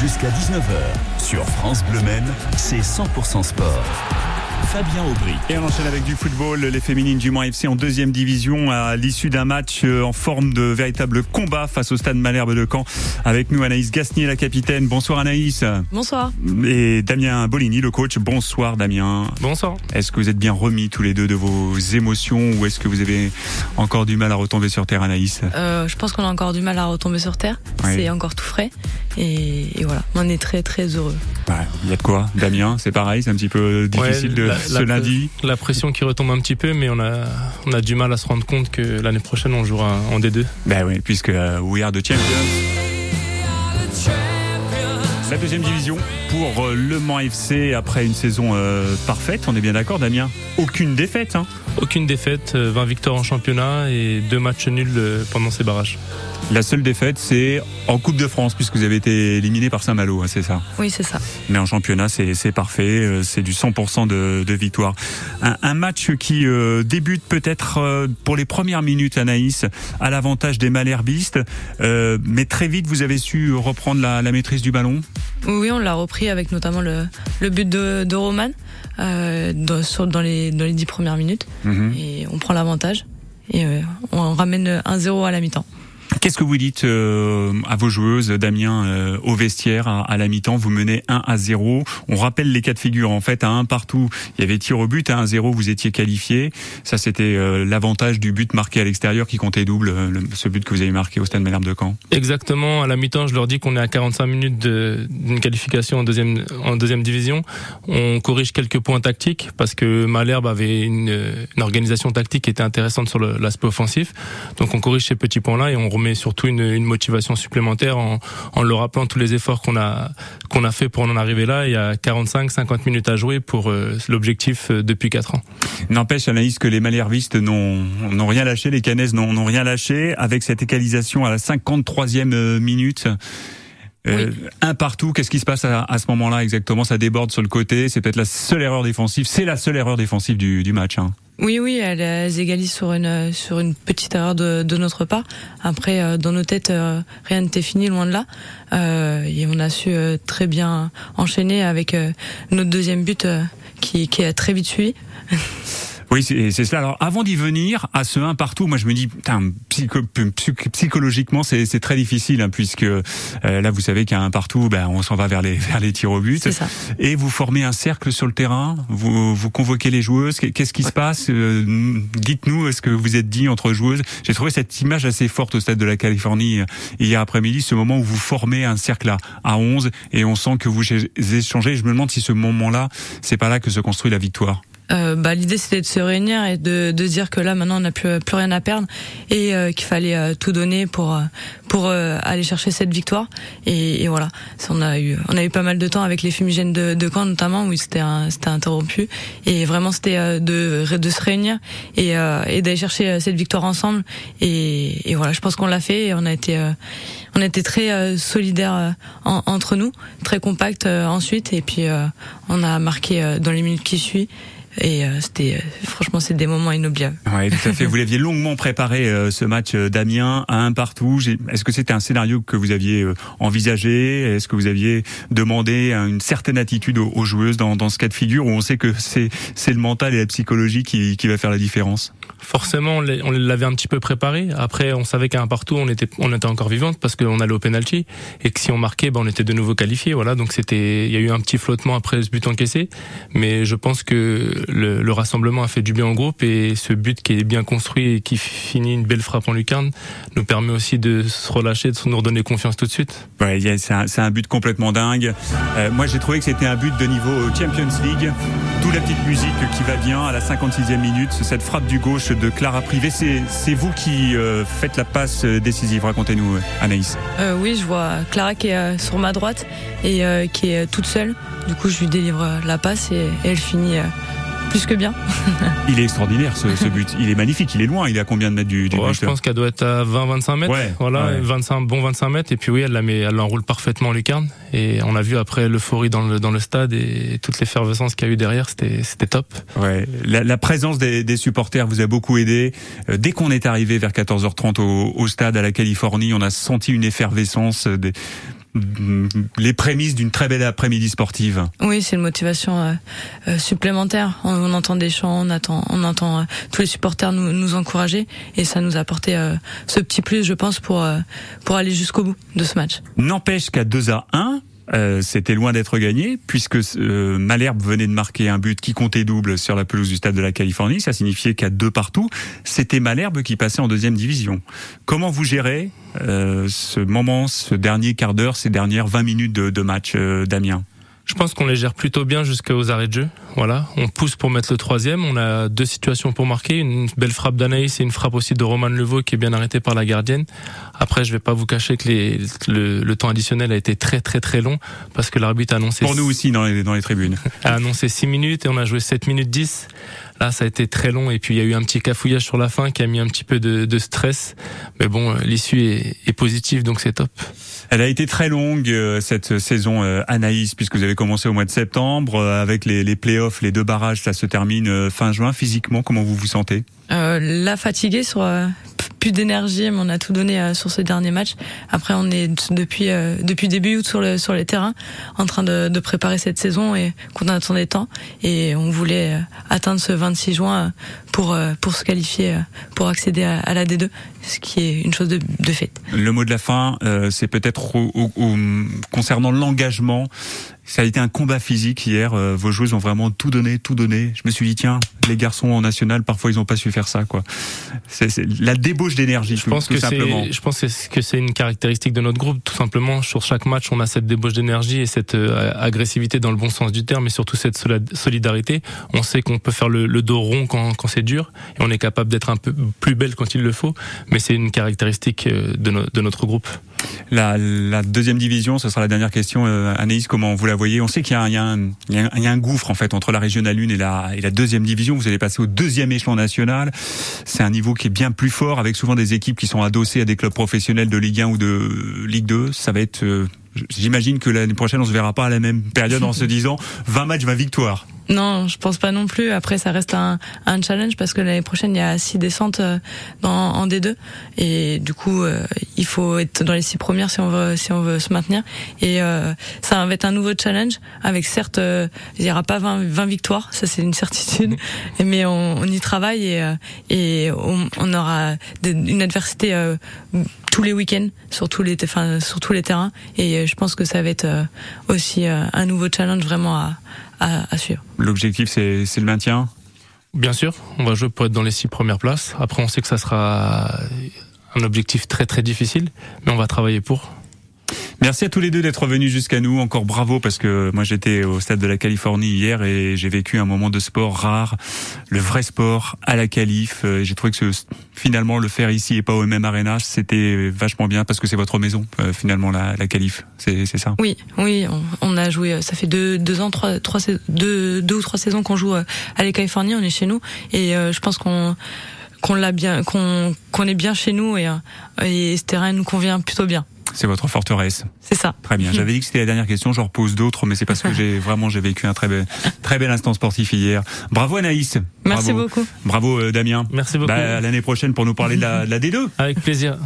Jusqu'à 19h, sur France Bleu Maine, c'est 100% sport. Fabien Aubry. Et on enchaîne avec du football. Les féminines du Mans FC en deuxième division à l'issue d'un match euh, en forme de véritable combat face au stade Malherbe de Caen. Avec nous Anaïs Gasnier, la capitaine. Bonsoir Anaïs. Bonsoir. Et Damien Bolini, le coach. Bonsoir Damien. Bonsoir. Est-ce que vous êtes bien remis tous les deux de vos émotions ou est-ce que vous avez encore du mal à retomber sur terre Anaïs? Euh, Je pense qu'on a encore du mal à retomber sur terre. C'est encore tout frais. Et, voilà, on est très très heureux. Il y a de quoi Damien, c'est pareil, c'est un petit peu difficile de ce lundi. La pression qui retombe un petit peu, mais on a, on a du mal à se rendre compte que l'année prochaine on jouera en D2. Ben oui, puisque euh, we are the champions. La deuxième division pour euh, Le Mans FC après une saison euh, parfaite, on est bien d'accord Damien? Aucune défaite hein Aucune défaite, 20 victoires en championnat et deux matchs nuls pendant ces barrages. La seule défaite, c'est en Coupe de France, puisque vous avez été éliminé par Saint-Malo, hein, c'est ça? Oui, c'est ça. Mais en championnat, c'est parfait, euh, c'est du 100% de, de, victoire. Un, match qui euh, débute peut-être euh, pour les premières minutes, Anaïs, à l'avantage des Malherbistes, mais très vite, vous avez su reprendre la, maîtrise du ballon? Oui, on l'a repris avec notamment le, but de, de Roman dans, dans, les, dans les dix premières minutes, mhm. et on prend l'avantage, et on ramène 1-0 à la mi-temps. Qu'est-ce que vous dites euh, à vos joueuses, Damien, euh, au vestiaire à, la mi-temps? Vous menez 1 à 0. On rappelle les cas de figure. En fait, à 1 partout, il y avait tir au but. À 1 0, vous étiez qualifié. Ça, c'était euh, l'avantage du but marqué à l'extérieur qui comptait double, ce but que vous avez marqué au Stade Malherbe de Caen. Exactement. À la mi-temps, je leur dis qu'on est à 45 minutes d'une qualification en deuxième, en deuxième division. On corrige quelques points tactiques parce que Malherbe avait une, une organisation tactique qui était intéressante sur l'aspect offensif. Donc, on corrige ces petits points-là et on remet surtout une, une motivation supplémentaire en, en leur rappelant tous les efforts qu'on a qu'on a fait pour en arriver là. Il y a 45-50 minutes à jouer pour euh, l'objectif euh, depuis 4 ans. N'empêche, Anaïs, que les Malhervistes n'ont rien lâché, les Canaises n'ont rien lâché avec cette égalisation à la 53e euh, minute. Un partout, qu'est-ce qui se passe à, à ce moment-là exactement? Ça déborde sur le côté, c'est peut-être la seule erreur défensive, c'est la seule erreur défensive du, du match. Hein. Oui, oui, elles, égalisent sur une sur une petite erreur de, notre part. Après, euh, dans nos têtes, euh, rien n'était fini, loin de là. Euh, et on a su très bien enchaîner avec notre deuxième but qui, qui a très vite suivi. Oui, c'est cela. Alors, avant d'y venir, à ce 1 partout, moi je me dis, putain, psychologiquement, c'est très difficile, hein, puisque euh, là, vous savez qu'à un partout, ben, on s'en va vers les, vers les tirs au but. Ça. Et vous formez un cercle sur le terrain, vous, vous convoquez les joueuses? Qu'est-ce qui se passe? Euh, Dites-nous, est-ce que vous êtes dit entre joueuses? J'ai trouvé cette image assez forte au stade de la Californie euh, hier après-midi, ce moment où vous formez un cercle à, à 11 et on sent que vous échangez. Je me demande si ce moment-là, c'est pas là que se construit la victoire. Euh, bah, l'idée c'était de se réunir et de, de dire que là maintenant on n'a plus, plus rien à perdre et euh, qu'il fallait euh, tout donner pour pour aller chercher cette victoire. Et, et, voilà. On a eu on a eu pas mal de temps avec les fumigènes de, de Caen notamment où c'était c'était interrompu. Et vraiment c'était de de se réunir et, et d'aller chercher cette victoire ensemble. Et, et voilà je pense qu'on l'a fait et on a été on a été très solidaires entre nous très compact ensuite. Et puis on a marqué dans les minutes qui suivent et euh, c'était euh, franchement c'est des moments inoubliables. Oui, tout à fait. vous l'aviez longuement préparé euh, ce match d'Amiens à un partout. Est-ce que c'était un scénario que vous aviez envisagé? Est-ce que vous aviez demandé une certaine attitude aux, joueuses dans, dans, ce cas de figure où on sait que c'est c'est le mental et la psychologie qui, qui va faire la différence? Forcément, on l'avait un petit peu préparé. Après, on savait qu'à un partout, on était on était encore vivante parce qu'on allait au penalty et que si on marquait, ben on était de nouveau qualifié. Voilà, donc c'était il y a eu un petit flottement après ce but encaissé, mais je pense que le, rassemblement a fait du bien au groupe et ce but qui est bien construit et qui finit une belle frappe en lucarne nous permet aussi de se relâcher, de nous redonner confiance tout de suite. Ouais, c'est un, un, but complètement dingue. Euh, moi, j'ai trouvé que c'était un but de niveau Champions League. D'où la petite musique qui va bien à la 56e minute, cette frappe du gauche de Clara Privé. C'est vous qui euh, faites la passe décisive. Racontez-nous, Anaïs. Euh, oui, je vois Clara qui est sur ma droite et qui est toute seule. Du coup, je lui délivre la passe et elle finit plus que bien. il est extraordinaire ce, ce, but. Il est magnifique. Il est loin. Il est à combien de mètres du, du Je pense qu'elle doit être à 20-25 mètres. voilà, 25, bon 25 mètres. Et puis oui, elle la met, elle l'enroule parfaitement en lucarne. Et on a vu après l'euphorie dans le, dans le stade et toute l'effervescence qu'il y a eu derrière. C'était, c'était top. Ouais. La, la présence des, des, supporters vous a beaucoup aidé. Euh, dès qu'on est arrivé vers 14h30 au, au, stade à la Californie, on a senti une effervescence. Des, les prémices d'une très belle après-midi sportive. Oui, c'est une motivation euh, euh, supplémentaire. On, entend des chants, on attend, on entend euh, tous les supporters nous, nous, encourager et ça nous a apporté ce petit plus, je pense, pour pour aller jusqu'au bout de ce match. N'empêche qu'à 2 à 1, euh, c'était loin d'être gagné puisque euh, Malherbe venait de marquer un but qui comptait double sur la pelouse du stade de la Californie. Ça signifiait qu'à deux partout, c'était Malherbe qui passait en deuxième division. Comment vous gérez euh, ce moment, ce dernier quart d'heure, ces dernières 20 minutes de, de match, Damien? Je pense qu'on les gère plutôt bien jusqu'aux arrêts de jeu. Voilà, on pousse pour mettre le troisième. On a deux situations pour marquer, une belle frappe d'Anaïs et une frappe aussi de Roman Levaux qui est bien arrêtée par la gardienne. Après, je vais pas vous cacher que les, le, temps additionnel a été très très très long parce que l'arbitre a annoncé... Pour nous aussi dans les, dans les tribunes. a annoncé 6 minutes et on a joué 7 minutes 10. Là, ça a été très long et puis il y a eu un petit cafouillage sur la fin qui a mis un petit peu de, de stress. Mais bon, l'issue est, est positive, donc c'est top. Elle a été très longue euh, cette saison euh, Anaïs puisque vous avez commencé au mois de septembre euh, avec les, les playoffs, les deux barrages, ça se termine fin juin. Physiquement, comment vous vous sentez? Euh, La fatiguée sur plus d'énergie, mais on a tout donné euh, sur ce dernier match. Après, on est depuis euh, depuis début août sur le sur les terrains, en train de, de préparer cette saison et qu'on attendait tant. Et on voulait euh, atteindre ce 26 juin pour pour se qualifier, pour accéder à, la D2, ce qui est une chose de, de fait. Le mot de la fin, c'est peut-être concernant l'engagement. Ça a été un combat physique hier. vos joueurs ont vraiment tout donné, tout donné. Je me suis dit tiens, les garçons en national, parfois ils n'ont pas su faire ça quoi. C'est la débauche d'énergie. Je pense que c'est, je pense que c'est une caractéristique de notre groupe. Tout simplement, sur chaque match, on a cette débauche d'énergie et cette euh, agressivité dans le bon sens du terme, et surtout cette solidarité. On sait qu'on peut faire le, dos rond quand, quand c'est dur, et on est capable d'être un peu plus belle quand il le faut. Mais c'est une caractéristique euh, de, de notre groupe. La, deuxième division, ce sera la dernière question. Euh, Anaïs, comment vous la voyez? On sait qu'il y, a un gouffre en fait entre la régionale 1 et la, et la deuxième division. Vous allez passer au deuxième échelon national. C'est un niveau qui est bien plus fort, avec souvent des équipes qui sont adossées à des clubs professionnels de Ligue 1 ou de Ligue 2. Ça va être euh, J'imagine que l'année prochaine, on se verra pas à la même période en se disant 20 matchs, 20 victoires. Non, je pense pas non plus. Après, ça reste un, un challenge parce que l'année prochaine, il y a six descentes euh, dans, en D2 et du coup, euh, il faut être dans les six premières si on veut si on veut se maintenir. Et euh, ça va être un nouveau challenge avec certes, il n'y aura pas 20, 20 victoires, ça c'est une certitude, mais on, on, y travaille et, et on, on aura une adversité tous les week-ends sur tous les enfin sur tous les terrains et euh, je pense que ça va être euh, aussi euh, un nouveau challenge vraiment à, à, à suivre. L'objectif c'est le maintien? Bien sûr, on va jouer pour être dans les six premières places. Après, on sait que ça sera un objectif très très difficile, mais on va travailler pour. Merci à tous les deux d'être venus jusqu'à nous. Encore bravo parce que moi j'étais au stade de la Californie hier et j'ai vécu un moment de sport rare, le vrai sport à la Calif. Euh, j'ai trouvé que finalement le faire ici et pas au même arena, c'était vachement bien parce que c'est votre maison euh, finalement la, la Calif. C'est ça? Oui, oui, on, a joué. Ça fait deux, deux ans, trois, trois, deux, deux ou trois saisons qu'on joue euh, à la Californie. On est chez nous et je pense qu'on qu'on l'a bien, qu'on qu'on est bien chez nous et, et ce terrain nous convient plutôt bien. C'est votre forteresse. C'est ça. Très bien. J'avais dit que c'était la dernière question. J'en repose d'autres, mais c'est parce que j'ai vraiment j'ai vécu un très bel, très bel instant sportif hier. Bravo Anaïs. Merci beaucoup. Bravo euh, Damien. Merci beaucoup. Bah, l'année prochaine pour nous parler de la, de la D2. Avec plaisir.